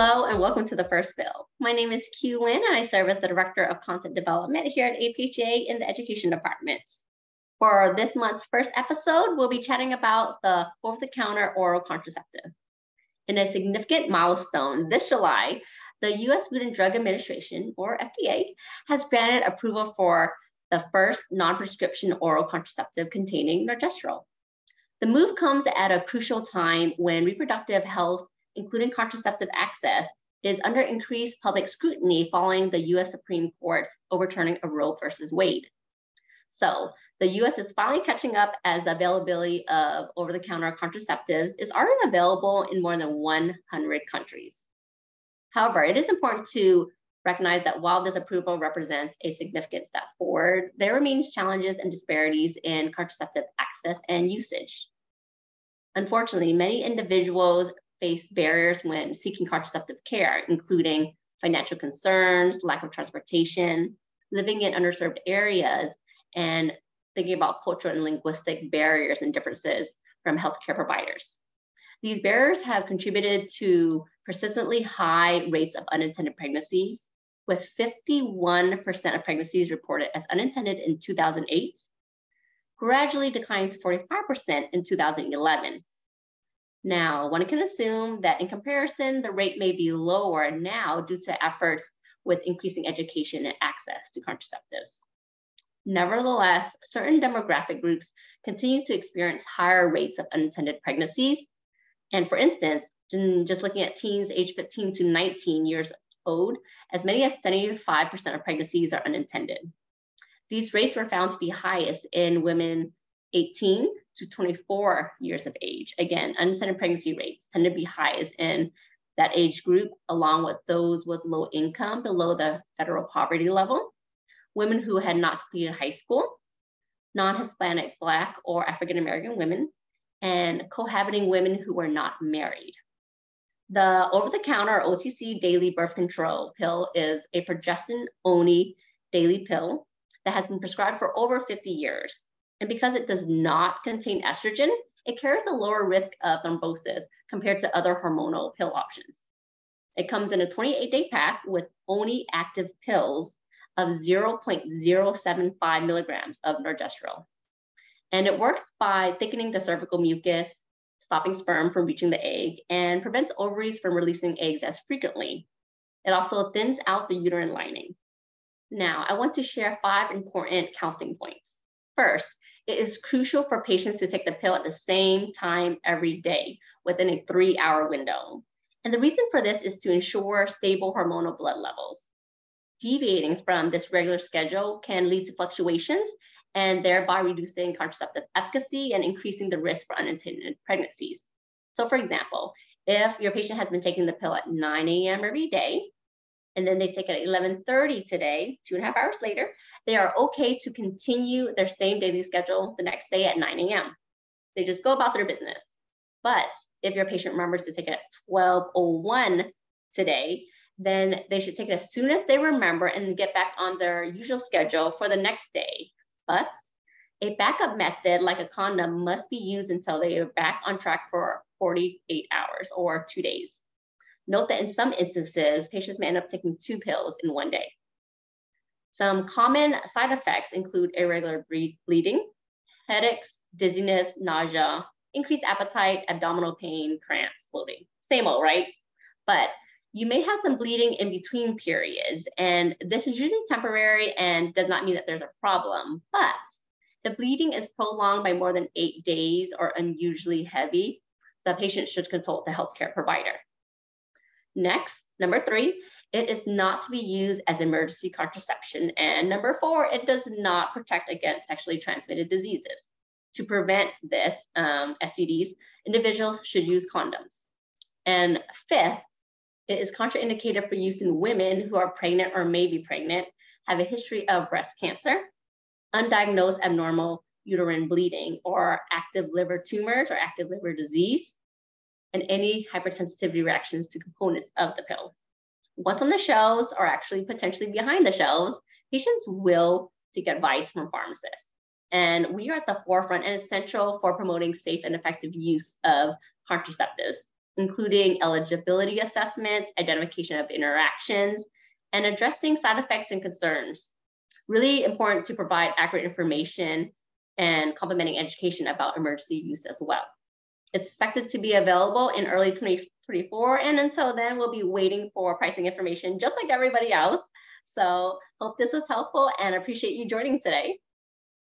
Hello and welcome to the first bill. My name is Q Win and I serve as the Director of Content Development here at APHA in the Education Department. For this month's first episode, we'll be chatting about the over-the-counter oral contraceptive. In a significant milestone, this July, the US Food and Drug Administration, or FDA, has granted approval for the first non-prescription oral contraceptive containing norgestrel. The move comes at a crucial time when reproductive health including contraceptive access, is under increased public scrutiny following the US Supreme Court's overturning of Roe versus Wade. So the US is finally catching up as the availability of over-the-counter contraceptives is already available in more than 100 countries. However, it is important to recognize that while this approval represents a significant step forward, there remains challenges and disparities in contraceptive access and usage. Unfortunately, many individuals face barriers when seeking contraceptive care, including financial concerns, lack of transportation, living in underserved areas, and thinking about cultural and linguistic barriers and differences from healthcare providers. These barriers have contributed to persistently high rates of unintended pregnancies, with 51% of pregnancies reported as unintended in 2008, gradually declining to 45% in 2011, now, one can assume that in comparison, the rate may be lower now due to efforts with increasing education and access to contraceptives. Nevertheless, certain demographic groups continue to experience higher rates of unintended pregnancies. And for instance, just looking at teens aged 15 to 19 years old, as many as 75% of pregnancies are unintended. These rates were found to be highest in women 18 to 24 years of age. Again, unintended pregnancy rates tend to be highest in that age group, along with those with low income below the federal poverty level, women who had not completed high school, non-Hispanic, Black, or African-American women, and cohabiting women who were not married. The over-the-counter OTC daily birth control pill is a progestin-only daily pill that has been prescribed for over 50 years. And because it does not contain estrogen, it carries a lower risk of thrombosis compared to other hormonal pill options. It comes in a 28 day pack with only active pills of 0.075 milligrams of norgestrel. And it works by thickening the cervical mucus, stopping sperm from reaching the egg, and prevents ovaries from releasing eggs as frequently. It also thins out the uterine lining. Now, I want to share five important counseling points. First, it is crucial for patients to take the pill at the same time every day within a three hour window. And the reason for this is to ensure stable hormonal blood levels. Deviating from this regular schedule can lead to fluctuations and thereby reducing contraceptive efficacy and increasing the risk for unintended pregnancies. So, for example, if your patient has been taking the pill at 9 a.m. every day, and then they take it at 11.30 today, two and a half hours later, they are okay to continue their same daily schedule the next day at 9 a.m. They just go about their business. But if your patient remembers to take it at 12.01 today, then they should take it as soon as they remember and get back on their usual schedule for the next day. But a backup method like a condom must be used until they are back on track for 48 hours or two days. Note that in some instances, patients may end up taking two pills in one day. Some common side effects include irregular bleeding, headaches, dizziness, nausea, increased appetite, abdominal pain, cramps, bloating. Same old, right? But you may have some bleeding in between periods, and this is usually temporary and does not mean that there's a problem. But the bleeding is prolonged by more than eight days or unusually heavy, the patient should consult the healthcare provider. Next, number three, it is not to be used as emergency contraception. And number four, it does not protect against sexually transmitted diseases. To prevent this, um, STDs, individuals should use condoms. And fifth, it is contraindicated for use in women who are pregnant or may be pregnant, have a history of breast cancer, undiagnosed abnormal uterine bleeding, or active liver tumors or active liver disease, and any hypersensitivity reactions to components of the pill. What's on the shelves or actually potentially behind the shelves, patients will seek advice from pharmacists. And we are at the forefront and essential for promoting safe and effective use of contraceptives. including eligibility assessments, identification of interactions, and addressing side effects and concerns. Really important to provide accurate information and complementing education about emergency use as well. Expected to be available in early 2024, and until then, we'll be waiting for pricing information just like everybody else. So hope this was helpful and appreciate you joining today.